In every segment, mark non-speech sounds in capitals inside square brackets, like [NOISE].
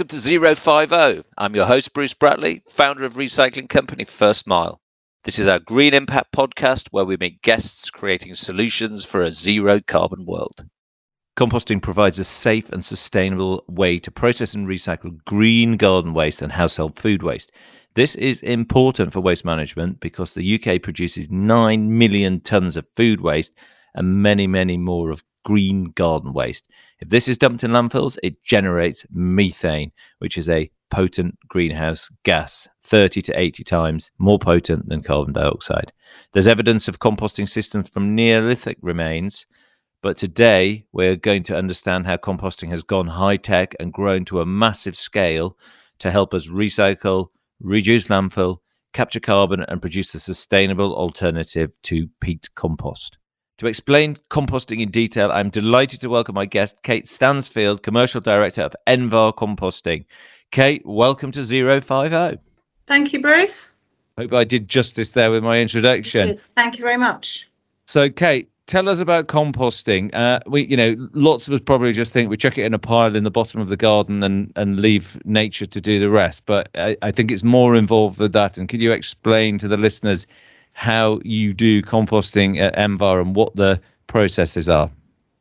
Welcome to Zero Five O. I'm your host, Bruce Bratley, founder of recycling company First Mile. This is our Green Impact podcast where we meet guests creating solutions for a zero carbon world. Composting provides a safe and sustainable way to process and recycle green garden waste and household food waste. This is important for waste management because the UK produces 9 million tonnes of food waste and many, many more of green garden waste. If this is dumped in landfills, it generates methane, which is a potent greenhouse gas, 30 to 80 times more potent than carbon dioxide. There's evidence of composting systems from Neolithic remains, but today we're going to understand how composting has gone high tech and grown to a massive scale to help us recycle, reduce landfill, capture carbon, and produce a sustainable alternative to peat compost. To explain composting in detail, I'm delighted to welcome my guest, Kate Stansfield, Commercial Director of Envar Composting. Kate, welcome to Zero Five O. Thank you, Bruce. Hope I did justice there with my introduction. Thank you very much. So, Kate, tell us about composting. Uh, we, you know, lots of us probably just think we chuck it in a pile in the bottom of the garden and and leave nature to do the rest. But I, I think it's more involved with that. And could you explain to the listeners how you do composting at Envar and what the processes are.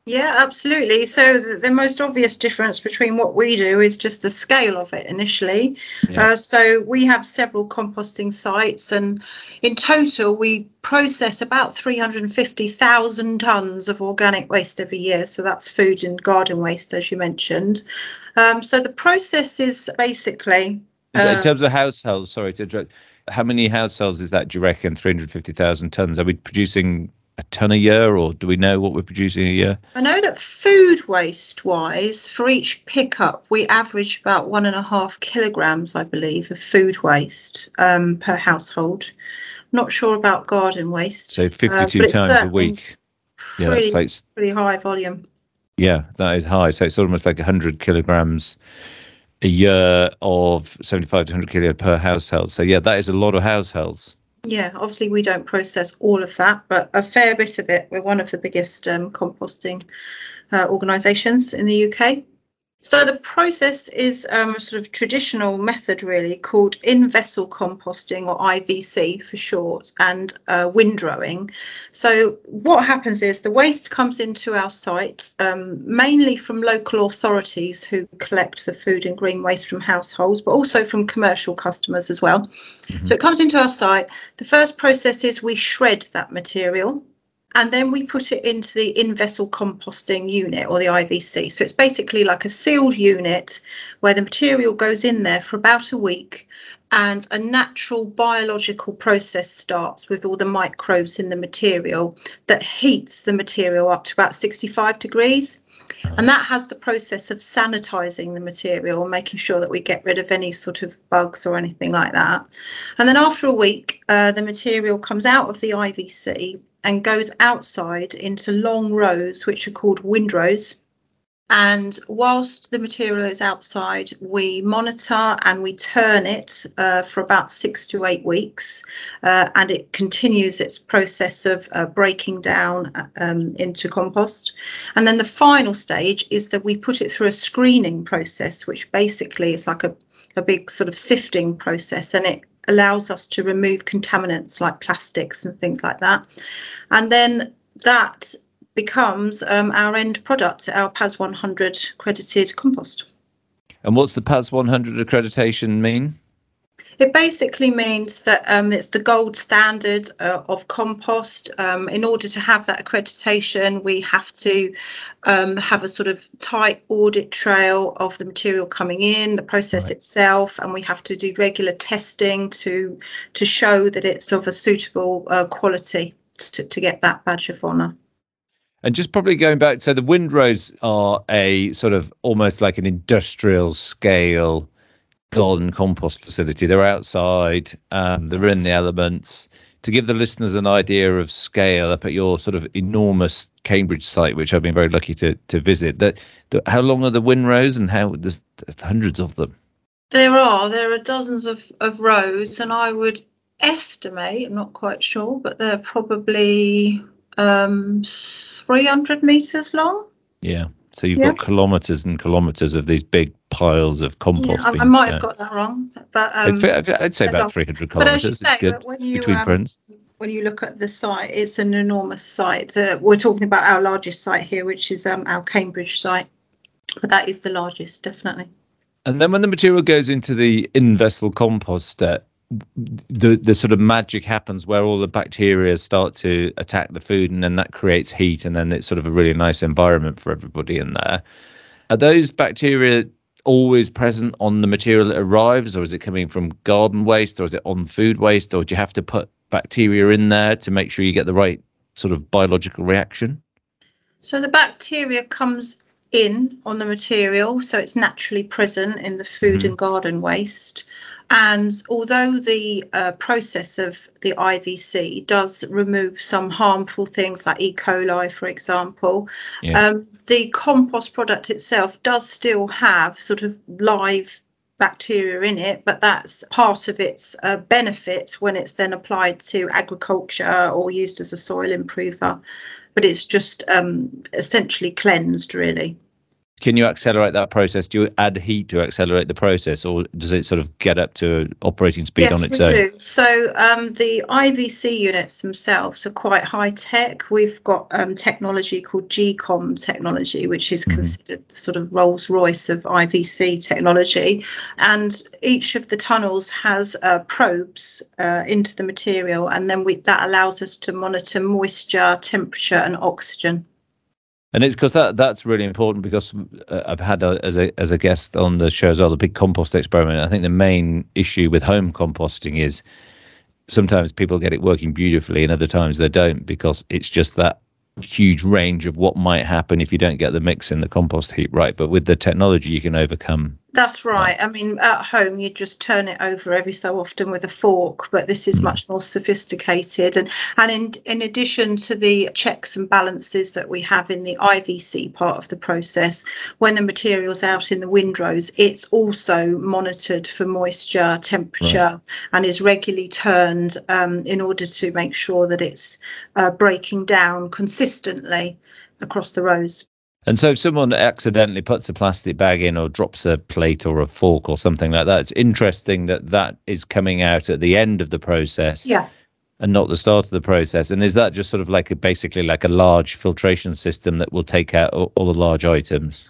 Yeah, absolutely. So the, the, most obvious difference between what we do is just the scale of it initially. Yeah. Uh, so we have several composting sites, and in total, we process about 350,000 tonnes of organic waste every year. So that's food and garden waste, as you mentioned. Um, so the process is basically. Uh, in terms of households, sorry to interrupt how many households is that? Do you reckon 350,000 tons? Are we producing a ton a year, or do we know what we're producing a year? I know that food waste wise, for each pickup, we average about one and a half kilograms, I believe, of food waste um, per household. Not sure about garden waste. So 52 uh, times a week. Pretty, yeah, that's like, pretty high volume. Yeah, that is high. So it's almost like 100 kilograms a year of 75 to 100 kilo per household. So yeah, that is a lot of households. Yeah, obviously we don't process all of that, but a fair bit of it. We're one of the biggest um, composting uh, organisations in the UK. So the process is um, a sort of traditional method, really, called in-vessel composting or IVC for short, and uh, windrowing. So what happens is the waste comes into our site, um, mainly from local authorities who collect the food and green waste from households, but also from commercial customers as well. Mm-hmm. So it comes into our site. The first process is we shred that material and then we put it into the in-vessel composting unit or the IVC. So it's basically like a sealed unit where the material goes in there for about a week and a natural biological process starts with all the microbes in the material that heats the material up to about 65 degrees. And that has the process of sanitizing the material, making sure that we get rid of any sort of bugs or anything like that. And then after a week, uh, the material comes out of the IVC and goes outside into long rows, which are called windrows. And whilst the material is outside, we monitor and we turn it uh, for about six to eight weeks, uh, and it continues its process of uh, breaking down um, into compost. And then the final stage is that we put it through a screening process, which basically is like a, a big sort of sifting process, and it allows us to remove contaminants like plastics and things like that. And then that becomes um, our end product, our PAS 100 accredited compost. And what's the PAS 100 accreditation mean? It basically means that um, it's the gold standard uh, of compost. Um, in order to have that accreditation, we have to um, have a sort of tight audit trail of the material coming in, the process right. itself, and we have to do regular testing to to show that it's of a suitable uh, quality to, to get that badge of honour. And just probably going back, so the windrows are a sort of almost like an industrial scale garden compost facility. They're outside, um, they're in the elements. To give the listeners an idea of scale, up at your sort of enormous Cambridge site, which I've been very lucky to to visit, that, how long are the windrows and how there's hundreds of them? There are. There are dozens of, of rows, and I would estimate, I'm not quite sure, but they're probably um, 300 meters long. Yeah. So you've yeah. got kilometers and kilometers of these big piles of compost. Yeah, I, I, might have got that wrong, but um, I'd, I'd say about 300 kilometres. But as you say, when you, between um, friends. When you look at the site, it's an enormous site. Uh, we're talking about our largest site here, which is um, our Cambridge site, but that is the largest, definitely. And then when the material goes into the in-vessel composter, the the sort of magic happens where all the bacteria start to attack the food and then that creates heat and then it's sort of a really nice environment for everybody in there are those bacteria always present on the material that arrives, or is it coming from garden waste, or is it on food waste, or do you have to put bacteria in there to make sure you get the right sort of biological reaction? So the bacteria comes in on the material, so it's naturally present in the food mm-hmm. and garden waste. And although the uh, process of the IVC does remove some harmful things like E. coli, for example, yeah. um, the compost product itself does still have sort of live bacteria in it, but that's part of its uh, benefit when it's then applied to agriculture or used as a soil improver. But it's just um, essentially cleansed, really can you accelerate that process? Do you add heat to accelerate the process, or does it sort of get up to operating speed yes, on its we own? Do. So um, the IVC units themselves are quite high tech. We've got um, technology called Gicom technology, which is mm-hmm. considered the sort of Rolls Royce of IVC technology, and each of the tunnels has uh, probes uh, into the material, and then we, that allows us to monitor moisture, temperature, and oxygen. And it's because that that's really important because uh, I've had a, as a as a guest on the show as well the big compost experiment. I think the main issue with home composting is sometimes people get it working beautifully and other times they don't because it's just that huge range of what might happen if you don't get the mix in the compost heap right. But with the technology, you can overcome that's right. I mean, at home, you just turn it over every so often with a fork, but this is mm. much more sophisticated. And and in in addition to the checks and balances that we have in the IVC part of the process, when the material's out in the windrows, it's also monitored for moisture, temperature, right. and is regularly turned um, in order to make sure that it's uh, breaking down consistently across the rows. And so, if someone accidentally puts a plastic bag in or drops a plate or a fork or something like that, it's interesting that that is coming out at the end of the process. Yeah. And not the start of the process. And is that just sort of like a, basically like a large filtration system that will take out all, all the large items?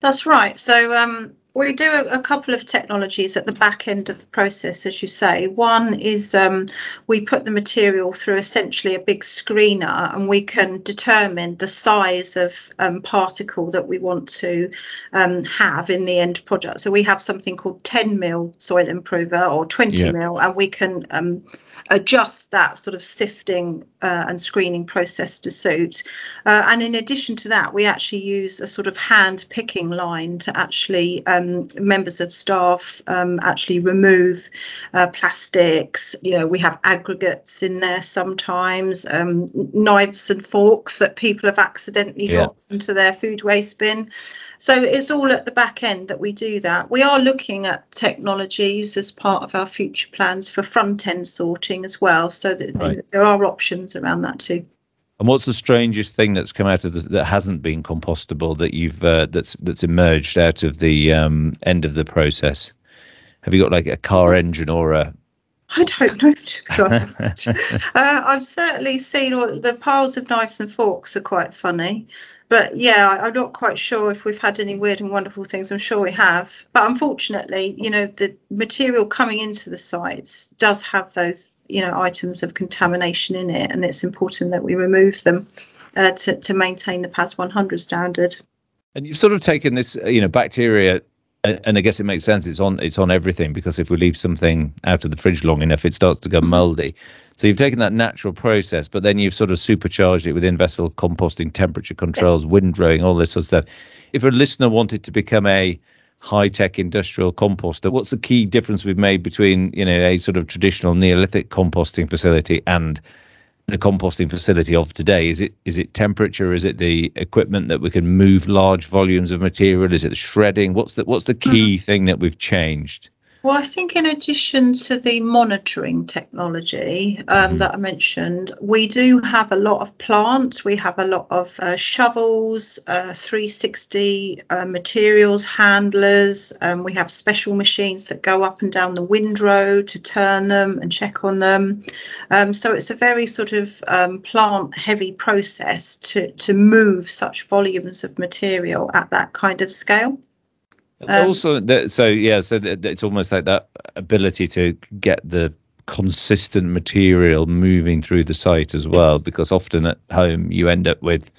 That's right. So um, we do a, a, couple of technologies at the back end of the process, as you say. One is um, we put the material through essentially a big screener and we can determine the size of um, particle that we want to um, have in the end product. So we have something called 10 mil soil improver or 20 yeah. mil, and we can um, adjust that sort of sifting uh, and screening process to suit. Uh, and in addition to that, we actually use a sort of hand picking line to actually um, members of staff um, actually remove uh, plastics. You know, we have aggregates in there sometimes, um, knives and forks that people have accidentally yeah. dropped into their food waste bin. So it's all at the back end that we do that. We are looking at technologies as part of our future plans for front end sorting as well. So that right. there are options around that too. And what's the strangest thing that's come out of the, that hasn't been compostable that you've uh, that's that's emerged out of the um, end of the process? Have you got like a car engine or a I don't know, to be [LAUGHS] honest. uh, I've certainly seen all the piles of knives and forks are quite funny. But yeah, I'm not quite sure if we've had any weird and wonderful things. I'm sure we have. But unfortunately, you know, the material coming into the sites does have those, you know, items of contamination in it. And it's important that we remove them uh, to, to maintain the PAS 100 standard. And you've sort of taken this, you know, bacteria and I guess it makes sense. It's on it's on everything because if we leave something out of the fridge long enough, it starts to go mm-hmm. mouldy. So you've taken that natural process, but then you've sort of supercharged it with in-vessel composting, temperature controls, windrowing, all this sort of stuff. If a listener wanted to become a high-tech industrial composter, what's the key difference we've made between you know a sort of traditional Neolithic composting facility and the composting facility of today? Is it is it temperature? Is it the equipment that we can move large volumes of material? Is it the shredding? What's the what's the key mm-hmm. thing that we've changed? Well, I think in addition to the monitoring technology um, mm. that I mentioned, we do have a lot of plants. We have a lot of uh, shovels, uh, 360 uh, materials handlers. Um, we have special machines that go up and down the windrow to turn them and check on them. Um, so it's a very sort of um, plant heavy process to, to move such volumes of material at that kind of scale. Um, also, that, so yeah, so it's almost like that ability to get the consistent material moving through the site as well, yes. because often at home you end up with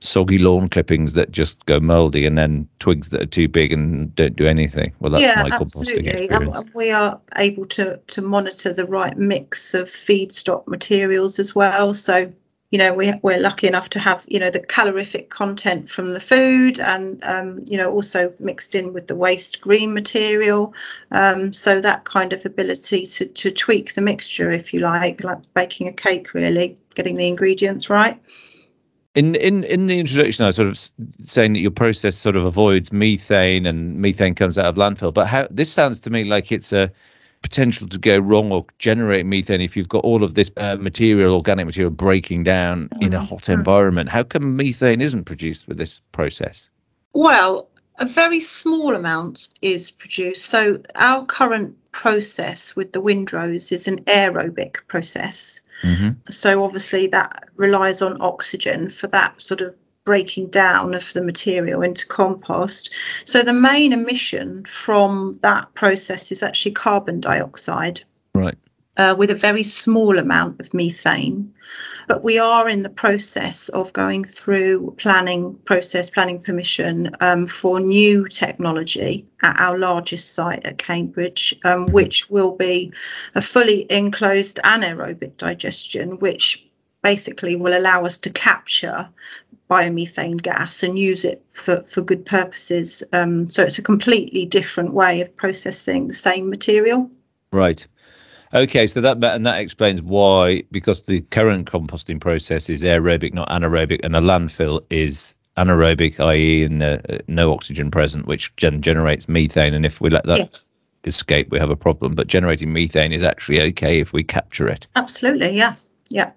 soggy lawn clippings that just go moldy and then twigs that are too big and don't do anything. Well, that's yeah, my composting experience. And we are able to to monitor the right mix of feedstock materials as well. So you know we, we're lucky enough to have you know the calorific content from the food and um, you know also mixed in with the waste green material. Um, so that kind of ability to, to tweak the mixture if you like like baking a cake really getting the ingredients right. In in in the introduction i was sort of saying that your process sort of avoids methane and methane comes out of landfill but how this sounds to me like it's a potential to go wrong or generate methane if you've got all of this uh, material, organic material, breaking down in a mm-hmm. hot environment? How come methane isn't produced with this process? Well, a very small amount is produced. So, our current process with the windrows is an aerobic process. Mm-hmm. So, obviously, that relies on oxygen for that sort of breaking down of the material into compost. So the main emission from that process is actually carbon dioxide. Right. Uh, with a very small amount of methane. But we are in the process of going through planning process, planning permission um, for new technology at our largest site at Cambridge, um, which will be a fully enclosed anaerobic digestion, which basically will allow us to capture biomethane gas and use it for, for good purposes. Um, so it's a completely different way of processing the same material. Right. Okay, so that and that explains why because the current composting process is aerobic, not anaerobic, and a landfill is anaerobic, i.e., in uh, no oxygen present, which gen- generates methane. And if we let that yes. escape, we have a problem. But generating methane is actually okay if we capture it. Absolutely, yeah, yeah.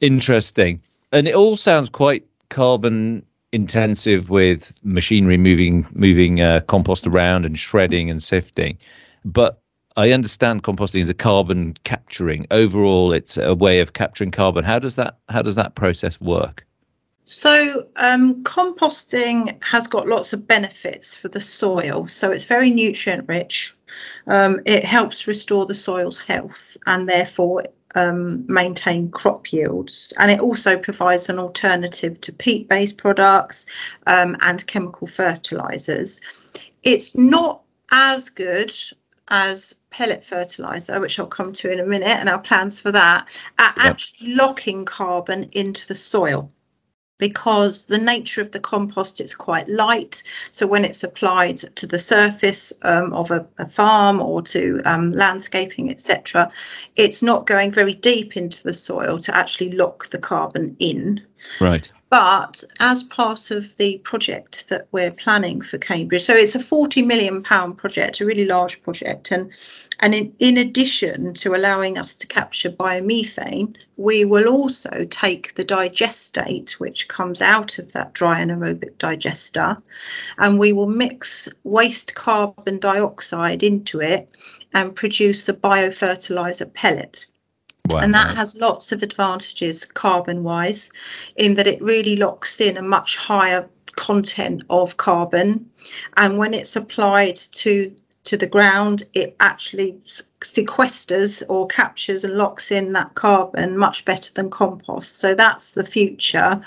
Interesting, and it all sounds quite carbon intensive with machinery moving moving uh, compost around and shredding and sifting. But i understand composting is a carbon capturing. Overall it's a way of capturing carbon. How does that how does that process work? So um, composting has got lots of benefits for the soil. So it's very nutrient rich. Um, it helps restore the soil's health and therefore um, maintain crop yields. And it also provides an alternative to peat based products um, and chemical fertilizers. It's not as good as pellet fertilizer, which I'll come to in a minute, and our plans for that, at yep. actually locking carbon into the soil because the nature of the compost it's quite light. So when it's applied to the surface um, of a, a, farm or to um, landscaping etc it's not going very deep into the soil to actually lock the carbon in. Right but as part of the project that we're planning for Cambridge, so it's a 40 million pound project, a really large project, and and in, in addition to allowing us to capture biomethane, we will also take the digestate, which comes out of that dry anaerobic digester, and we will mix waste carbon dioxide into it and produce a biofertilizer pellet. Wow. And that has lots of advantages carbon wise, in that it really locks in a much higher content of carbon. And when it's applied to to the ground, it actually sequesters or captures and locks in that carbon much better than compost. So that's the future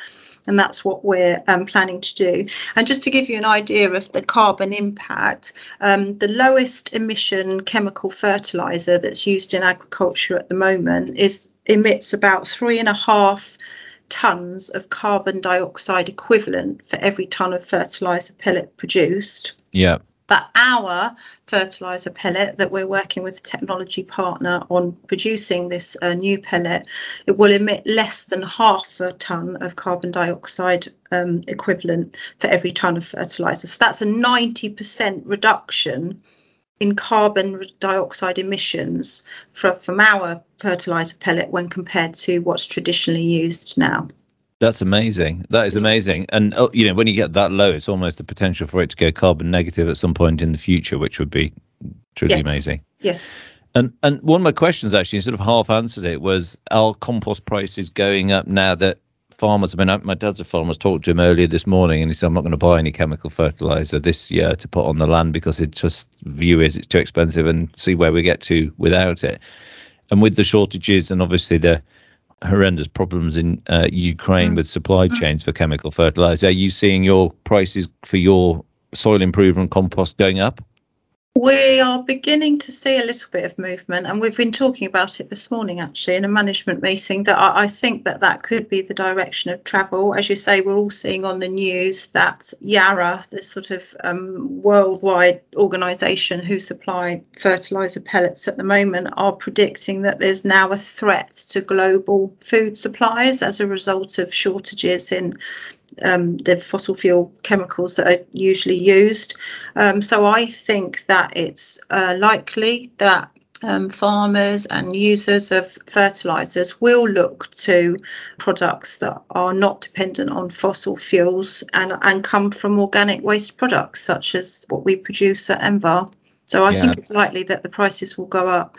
and that's what we're um, planning to do. And just to give you an idea of the carbon impact, um, the lowest emission chemical fertilizer that's used in agriculture at the moment is emits about three and a half tons of carbon dioxide equivalent for every ton of fertilizer pellet produced. Yeah. But our fertilizer pellet that we're working with a technology partner on producing this uh, new pellet, it will emit less than half a ton of carbon dioxide um, equivalent for every ton of fertilizer. So that's a 90% reduction in carbon dioxide emissions for, from our fertilizer pellet when compared to what's traditionally used now. That's amazing. That is amazing. And oh, you know, when you get that low, it's almost the potential for it to go carbon negative at some point in the future, which would be truly Yes. amazing. Yes. And and one of my questions actually, sort of half answered it, was are compost prices going up now that farmers? I mean, I- my dad's a farmer. I was talking to him earlier this morning, and he said, "I'm not going to buy any chemical fertilizer this year to put on the land because it just view is it's too expensive, and see where we get to without it." And with the shortages and obviously the horrendous problems in uh, Ukraine Mm. with supply chains for chemical fertilizer, are you seeing your prices for your soil improvement compost going up? We are beginning to see a little bit of movement, and we've been talking about it this morning actually in a management meeting. That I, think that that could be the direction of travel. As you say, we're all seeing on the news that Yara, this sort of um, worldwide organisation who supply fertiliser pellets at the moment, are predicting that there's now a threat to global food supplies as a result of shortages in um, the fossil fuel chemicals that are usually used. Um, so I think that it's uh, likely that um, farmers and users of fertilizers will look to products that are not dependent on fossil fuels and, and come from organic waste products such as what we produce at Envar. So I Yeah. think it's likely that the prices will go up.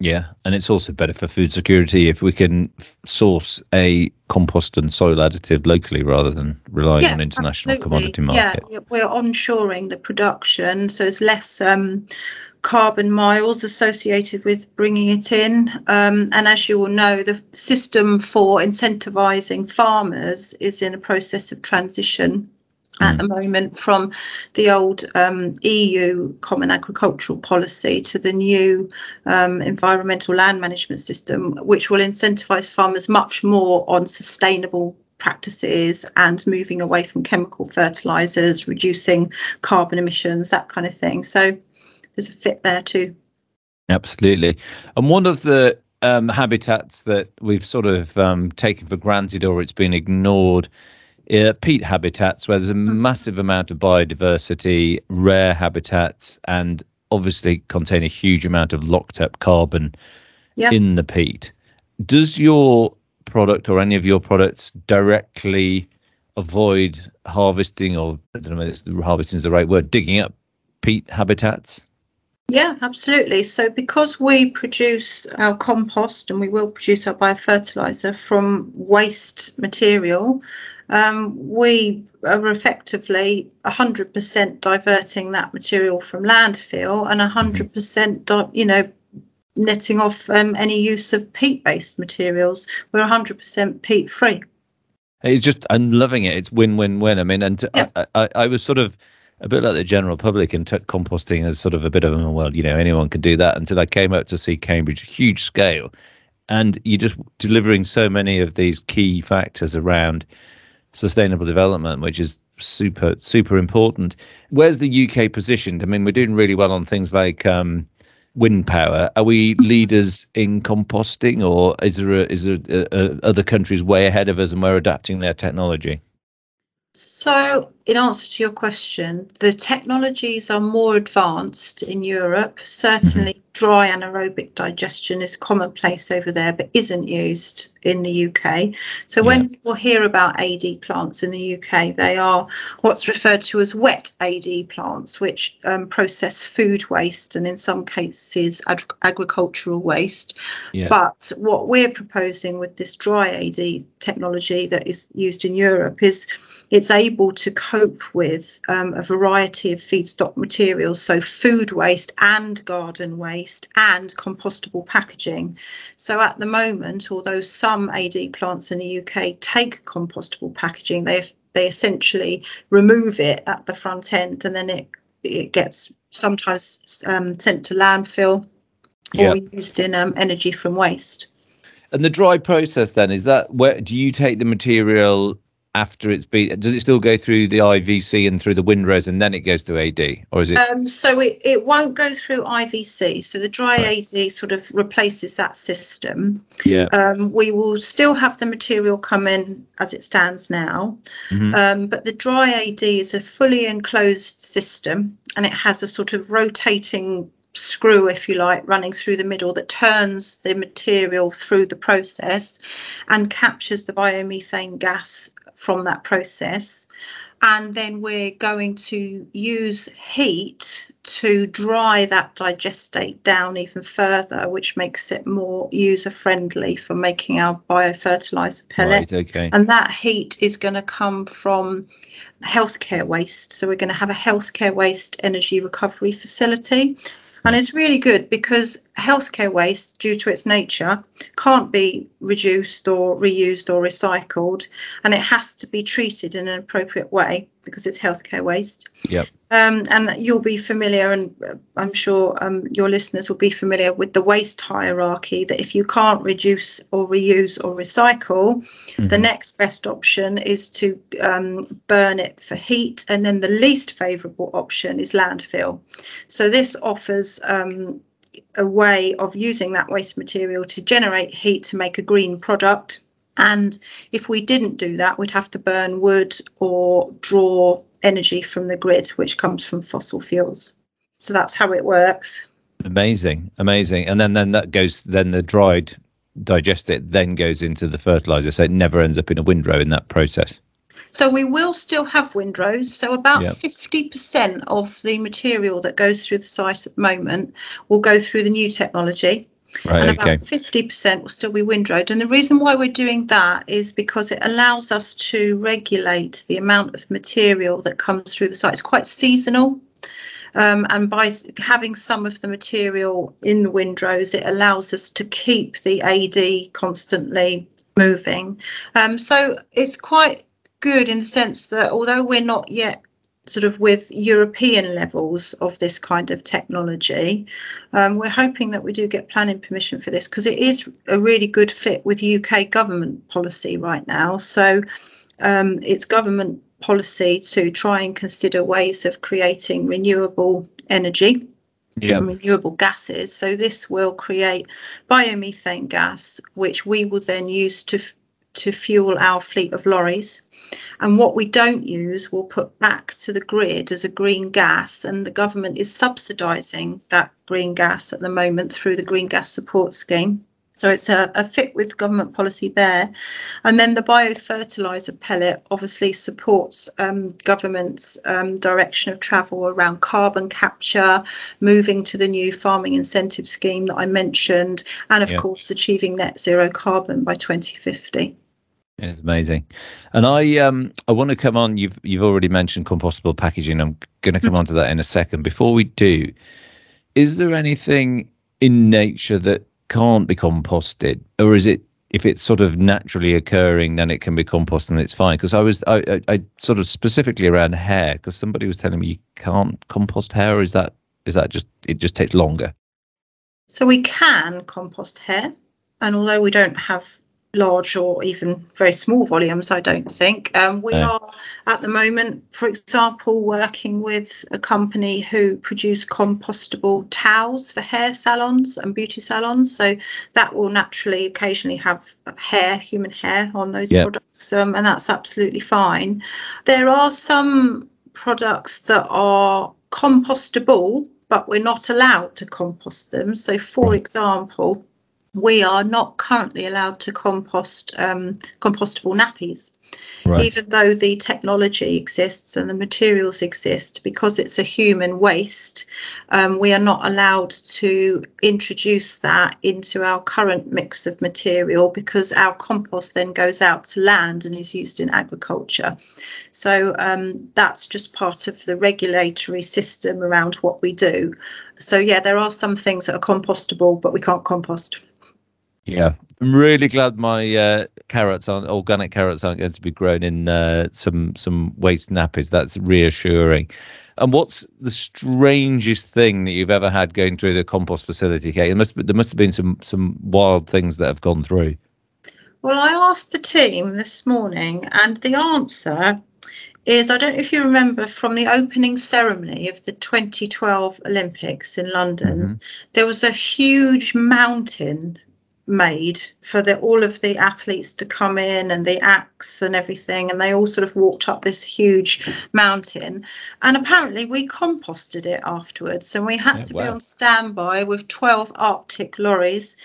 Yeah, and it's also better for food security if we can source a compost and soil additive locally rather than relying on international absolutely. commodity market. Yeah, we're onshoring the production, so it's less um, carbon miles associated with bringing it in. Um, and as you all know, the system for incentivising farmers is in a process of transition. At Mm. the moment, from the old um, EU Common Agricultural Policy to the new um, Environmental Land Management System, which will incentivise farmers much more on sustainable practices and moving away from chemical fertilizers, reducing carbon emissions, that kind of thing. So there's a fit there too. Absolutely. And one of the um, habitats that we've sort of um, taken for granted or it's been ignored uh, peat habitats, where there's a massive amount of biodiversity, rare habitats, and obviously contain a huge amount of locked up carbon Yeah. in the peat. Does your product or any of your products directly avoid harvesting or I don't know if harvesting is the right word, digging up peat habitats? Yeah, absolutely. So, because we produce our compost and we will produce our biofertilizer from waste material, um, we are effectively 100% diverting that material from landfill and 100%, di- you know, netting off um, any use of peat-based materials. We're 100% peat-free. It's just I'm loving it. It's win win win. I mean, and Yeah. I, I, I was sort of a bit like the general public and took composting as sort of a bit of a well, you know, anyone can do that until I came out to see Cambridge, huge scale, and you're just delivering so many of these key factors around sustainable development, which is super super important. Where's the UK positioned? I mean, we're doing really well on things like um, wind power. Are we leaders in composting, or is there a, is there a, a, other countries way ahead of us and we're adapting their technology? So, in answer to your question, the technologies are more advanced in Europe. Certainly, dry anaerobic digestion is commonplace over there, but isn't used in the UK. So, when Yeah. people hear about AD plants in the UK, they are what's referred to as wet AD plants, which um, process food waste and, in some cases, ag- agricultural waste. Yeah. But what we're proposing with this dry AD technology that is used in Europe is it's able to cope with um, a variety of feedstock materials, so food waste and garden waste and compostable packaging. So at the moment, although some AD plants in the UK take compostable packaging, they they essentially remove it at the front end and then it it gets sometimes um, sent to landfill Yeah. or used in um, energy from waste. And the dry process then is that where do you take the material after it's been? Does it still go through the IVC and through the windrows and then it goes to AD, or is it? Um, so it, it won't go through IVC. So the dry Right. AD sort of replaces that system. yeah. Um, we will still have the material come in as it stands now, Mhm. um, but the dry AD is a fully enclosed system and it has a sort of rotating screw, if you like, running through the middle that turns the material through the process and captures the biomethane gas from that process. And then we're going to use heat to dry that digestate down even further, which makes it more user friendly for making our biofertilizer pellet. Right, okay. And that heat is going to come from healthcare waste. So we're going to have a healthcare waste energy recovery facility. And it's really good because healthcare waste, due to its nature, can't be reduced or reused or recycled, and it has to be treated in an appropriate way because it's healthcare waste. Yep. Um, and you'll be familiar, and uh, I'm sure um, your listeners will be familiar with the waste hierarchy. That if you can't reduce or reuse or recycle, Mm-hmm. the next best option is to um, burn it for heat, and then the least favourable option is landfill. So this offers um, a way of using that waste material to generate heat to make a green product. And if we didn't do that, we'd have to burn wood or draw energy from the grid, which comes from fossil fuels. So that's how it works. Amazing, amazing. And then then that goes then the dried digestate then goes into the fertilizer, so it never ends up in a windrow in that process. So we will still have windrows. So about Yep. 50% of the material that goes through the site at the moment will go through the new technology. Right. and okay. about 50% will still be windrowed. And the reason why we're doing that is because it allows us to regulate the amount of material that comes through the site. It's quite seasonal. Um, and by having some of the material in the windrows, it allows us to keep the AD constantly moving. Um, so it's quite good in the sense that although we're not yet sort of with European levels of this kind of technology, um, we're hoping that we do get planning permission for this because it is a really good fit with UK government policy right now. So um, it's government policy to try and consider ways of creating renewable energy Yeah. and renewable gases. So this will create biomethane gas, which we will then use to f- to fuel our fleet of lorries. And what we don't use, we'll put back to the grid as a green gas. And the government is subsidising that green gas at the moment through the Green Gas Support Scheme. So it's a, a fit with government policy there. And then the biofertiliser pellet obviously supports um, government's um, direction of travel around carbon capture, moving to the new farming incentive scheme that I mentioned, and of Yeah. course achieving net zero carbon by 2050. It's amazing, and I um I want to come on. You've you've already mentioned compostable packaging. I'm going to come on to that in a second. Before we do, is there anything in nature that can't be composted, or is it if it's sort of naturally occurring, then it can be composted and it's fine? Because I was I, I I sort of specifically around hair because somebody was telling me you can't compost hair. Is that is that just it just takes longer? So we can compost hair, and although we don't have large or even very small volumes, I don't think um, we No. are at the moment, for example, working with a company who produce compostable towels for hair salons and beauty salons. So that will naturally occasionally have hair, human hair, on those products, um, and that's absolutely fine. There are some products that are compostable, but we're not allowed to compost them. So, for example, we are not currently allowed to compost um, compostable nappies, Right. even though the technology exists and the materials exist. Because it's a human waste, um, we are not allowed to introduce that into our current mix of material because our compost then goes out to land and is used in agriculture. So um, that's just part of the regulatory system around what we do. So yeah, there are some things that are compostable, but we can't compost. Yeah, I'm really glad my uh, carrots aren't organic carrots aren't going to be grown in uh, some some waste nappies. That's reassuring. And what's the strangest thing that you've ever had going through the compost facility, Kate? There must there must have been some some wild things that have gone through. Well, I asked the team this morning, and the answer is I don't know if you remember from the opening ceremony of the 2012 Olympics in London, there was a huge mountain made for the all of the athletes to come in and the acts and everything. And they all sort of walked up this huge mountain. And apparently we composted it afterwards. And we had Yeah, to wow. be on standby with 12 arctic lorries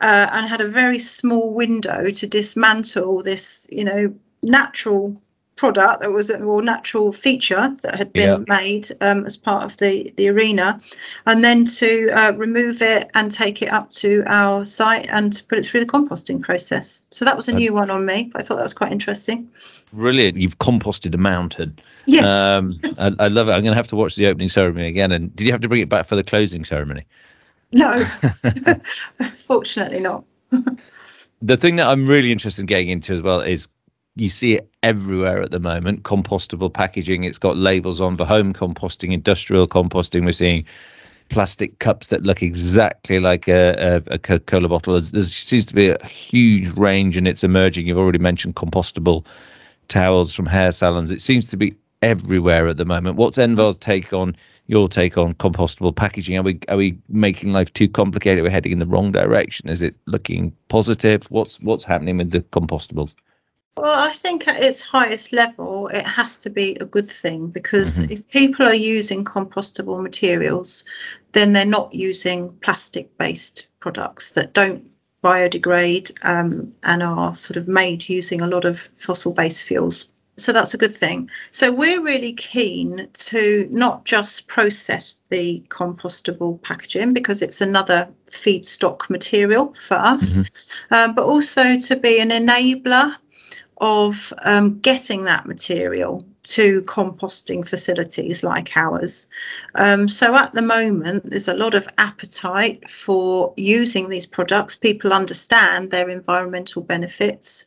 uh, and had a very small window to dismantle this you know natural product that was a more natural feature that had been made um, as part of the the arena and then to uh, remove it and take it up to our site and to put it through the composting process so that was a new one on me i thought that was quite interesting Brilliant. You've composted a mountain. yes Um, [LAUGHS] I, I love it. I'm going to have to watch the opening ceremony again. And did you have to bring it back for the closing ceremony? no [LAUGHS] [LAUGHS] fortunately not The thing that I'm really interested in getting into as well is you see it everywhere at the moment compostable packaging. It's got labels on for home composting, industrial composting. We're seeing plastic cups that look exactly like a, a, a Coca Cola bottle. There seems to be a huge range and it's emerging. You've already mentioned compostable towels from hair salons. It seems to be everywhere at the moment. What's Envar's take on your take on compostable packaging? Are we are we making life too complicated? We're heading in the wrong direction. Is it looking positive? What's what's happening with the compostables? Well, I think at its highest level, it has to be a good thing because Mhm. if people are using compostable materials, then they're not using plastic based products that don't biodegrade um, and are sort of made using a lot of fossil based fuels. So that's a good thing. So we're really keen to not just process the compostable packaging because it's another feedstock material for us, um, but also to be an enabler of um, getting that material to composting facilities like ours. Um, so at the moment, there's a lot of appetite for using these products. People understand their environmental benefits,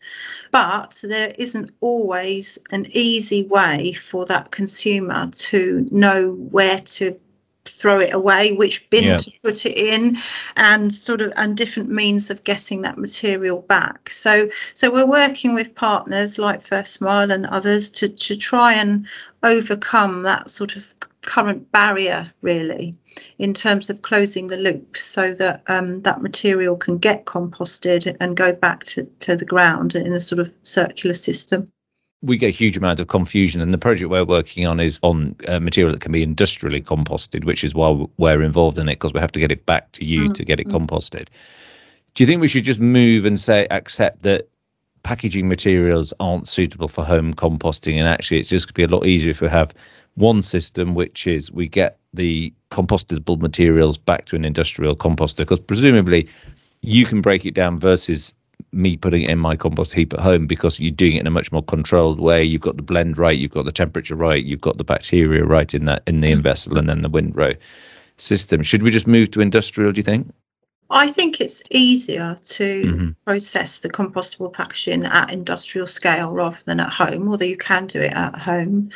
but there isn't always an easy way for that consumer to know where to throw it away which bin Yeah. to put it in and sort of and different means of getting that material back so so we're working with partners like First Mile and others to, to try and overcome that sort of current barrier, really, in terms of closing the loop so that um, that material can get composted and go back to, to the ground in a sort of circular system. We get a huge amount of confusion and the project we're working on is on uh, material that can be industrially composted which is why we're involved in it because we have to get it back to you Mm, to get it mm. composted do you think we should just move and say accept that packaging materials aren't suitable for home composting and actually it's just going to be a lot easier if we have one system which is we get the compostable materials back to an industrial composter because presumably you can break it down versus me putting it in my compost heap at home because you're doing it in a much more controlled way. You've got the blend right, you've got the temperature right, you've got the bacteria right in that in the mm. vessel and then the windrow system. Should we just move to industrial? Do you think? I think it's easier to Mhm. process the compostable packaging at industrial scale rather than at home, although you can do it at home.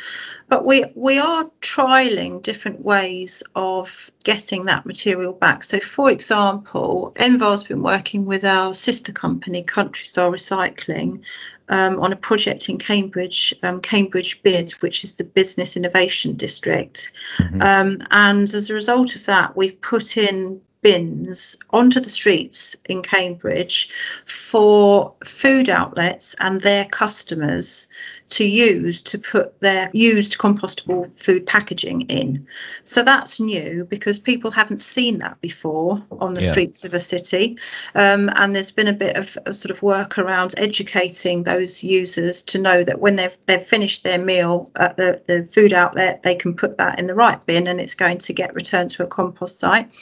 But we we are trialing different ways of getting that material back. So, for example, Envar's been working with our sister company, Countrystyle Recycling, um, on a project in Cambridge, um, Cambridge BID, which is the Business Innovation District. Mhm. Um, and as a result of that, we've put in bins onto the streets in Cambridge for food outlets and their customers to use to put their used compostable food packaging in. So that's new because people haven't seen that before on the Yeah. streets of a city. Um, and there's been a bit of a sort of work around educating those users to know that when they've they've finished their meal at the, the food outlet, they can put that in the right bin and it's going to get returned to a compost site.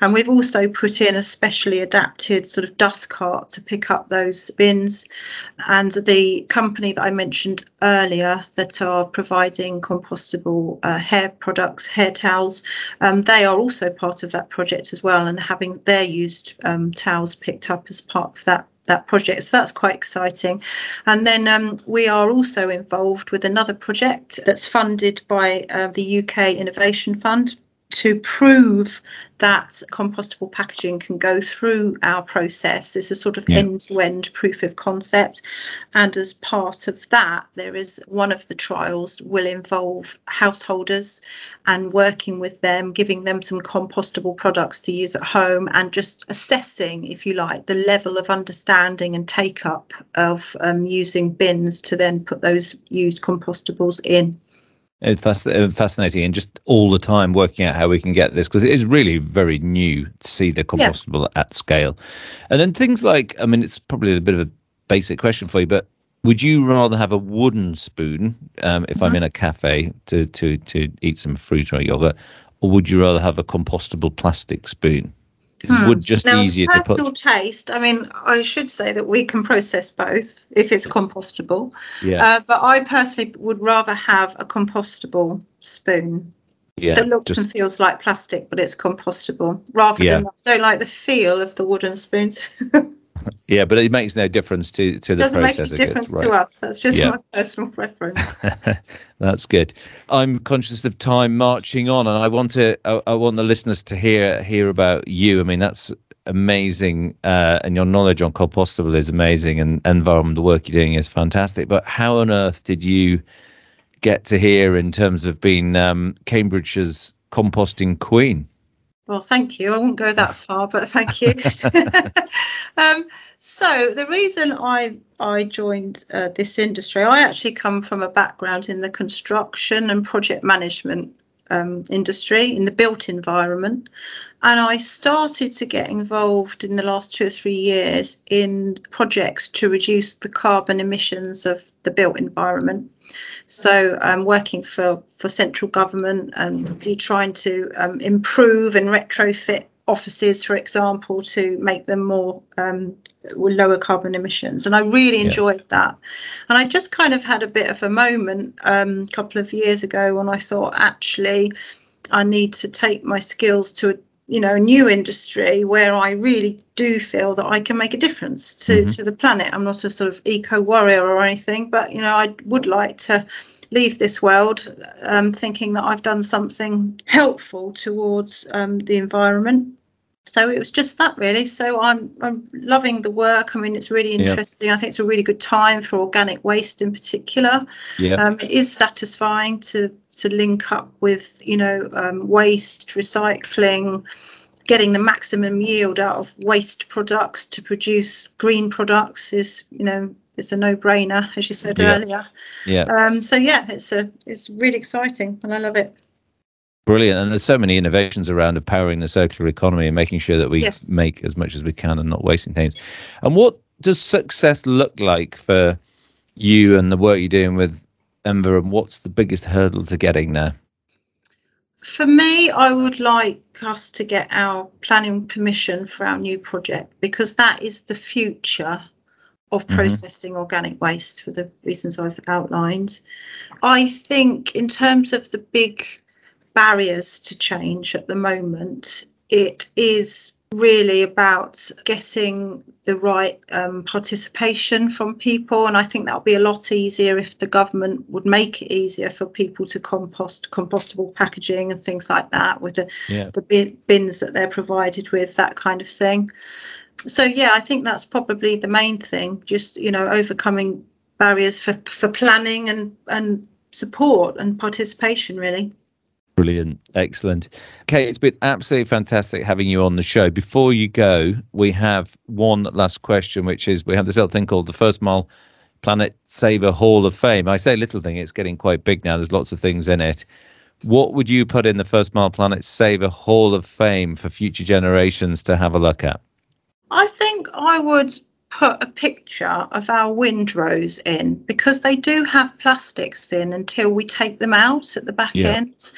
And we've also put in a specially adapted sort of dust cart to pick up those bins. And the company that I mentioned earlier that are providing compostable uh, hair products, hair towels, um, they are also part of that project as well and having their used um, towels picked up as part of that that project. So that's quite exciting. And then um, we are also involved with another project that's funded by uh, the UK Innovation Fund. To prove that compostable packaging can go through our process. It's a sort of Yeah. end to end proof of concept. And as part of that, there is one of the trials will involve householders and working with them, giving them some compostable products to use at home and just assessing, if you like, the level of understanding and take up of um, using bins to then put those used compostables in. It's fascinating, and just all the time working out how we can get this because it is really very new to see the Yeah. compostable at scale. And then things like, I mean, it's probably a bit of a basic question for you, but would you rather have a wooden spoon um, if I'm Mhm. in a cafe to, to to eat some fruit or yogurt, or would you rather have a compostable plastic spoon? Is Hmm. wood just now, easier to personal put? taste. I mean, I should say that we can process both if it's compostable. Yeah, Uh, but I personally would rather have a compostable spoon yeah. that looks just- and feels like plastic, but it's compostable, rather Yeah. than I don't like the feel of the wooden spoons. [LAUGHS] yeah, but it makes no difference to to the Doesn't make process. a difference right. to us. That's just Yeah. my personal preference. [LAUGHS] That's good. I'm conscious of time marching on, and I want to. I, I want the listeners to hear hear about you. I mean, that's amazing, uh, and your knowledge on compostable is amazing, and environment, the work you're doing is fantastic. But how on earth did you get to here in terms of being um, Cambridgeshire's composting queen? Well, thank you. I won't go that [LAUGHS] far, but thank you. [LAUGHS] [LAUGHS] um, so the reason I I joined uh, this industry, I actually come from a background in the construction and project management um, industry in the built environment, and I started to get involved in the last two or three years in projects to reduce the carbon emissions of the built environment. So I'm working for, for central government and really trying to um, improve and retrofit offices, for example, to make them more um, with lower carbon emissions. And I really Yeah. enjoyed that. And I just kind of had a bit of a moment um, a couple of years ago when I thought, actually, I need to take my skills to a you know a new industry where I really do feel that I can make a difference to Mhm. to the planet. I'm not a sort of eco warrior or anything, but you know I would like to leave this world um, thinking that I've done something helpful towards um, the environment. So it was just that really. So I'm I'm loving the work. I mean, it's really Yeah. interesting. I think it's a really good time for organic waste in particular. Yeah, Um, it is satisfying to to link up with you know um, waste recycling, getting the maximum yield out of waste products to produce green products is you know it's a no brainer as you said Yeah. earlier. yeah. Um, so yeah, it's a it's really exciting and I love it. Brilliant. And there's so many innovations around empowering the circular economy and making sure that we Yes. make as much as we can and not wasting things. And what does success look like for you and the work you're doing with Envar? And what's the biggest hurdle to getting there? For me, I would like us to get our planning permission for our new project because that is the future of Mhm. processing organic waste for the reasons I've outlined. I think, in terms of the big barriers to change at the moment, it is really about getting the right um, participation from people. And I think that would be a lot easier if the government would make it easier for people to compost compostable packaging and things like that with the, Yeah. the bins that they're provided with, that kind of thing. So, yeah, I think that's probably the main thing, just, you know, overcoming barriers for, for planning and, and support and participation, really. Brilliant. Excellent. Okay, it's been absolutely fantastic having you on the show. Before you go, we have one last question, which is we have this little thing called the First Mile Planet Saver Hall of Fame. I say little thing, it's getting quite big now. There's lots of things in it. What would you put in the First Mile Planet Saver Hall of Fame for future generations to have a look at? I think I would put a picture of our windrows in because they do have plastics in until we take them out at the back Yeah. end.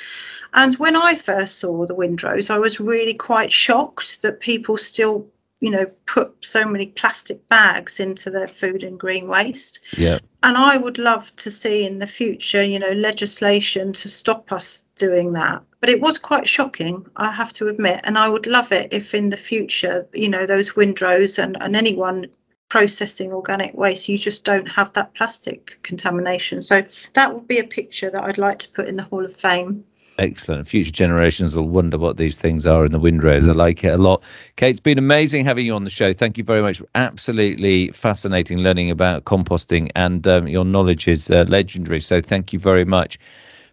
And when I first saw the windrows, I was really quite shocked that people still, you know, put so many plastic bags into their food and green waste. Yeah. And I would love to see in the future, you know, legislation to stop us doing that. But it was quite shocking, I have to admit. And I would love it if in the future, you know, those windrows and, and anyone processing organic waste, you just don't have that plastic contamination. So that would be a picture that I'd like to put in the Hall of Fame. Excellent. Future generations will wonder what these things are in the windrows. I like it a lot. Kate, it's been amazing having you on the show. Thank you very much. Absolutely fascinating learning about composting, and um, your knowledge is uh, legendary. So thank you very much.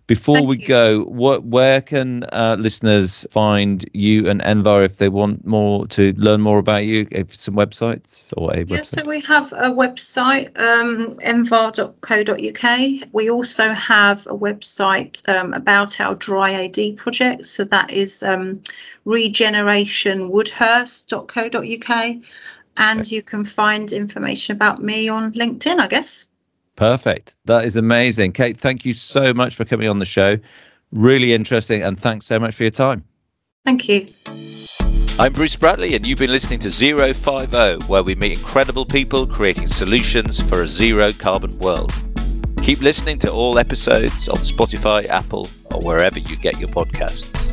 Before Thank we you. go, what where can uh, listeners find you and Envar if they want more to learn more about you? If some websites or a website? Yeah, so we have a website, um, envar.co.uk. We also have a website um, about our dry AD project. So that is um, regenerationwoodhurst.co.uk. And you can find information about me on LinkedIn, I guess. Perfect. That is amazing. Kate, thank you so much for coming on the show. Really interesting. And thanks so much for your time. Thank you. I'm Bruce Bradley, and you've been listening to Zero Five O, where we meet incredible people creating solutions for a zero carbon world. Keep listening to all episodes on Spotify, Apple, or wherever you get your podcasts.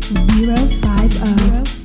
Zero five. Zero five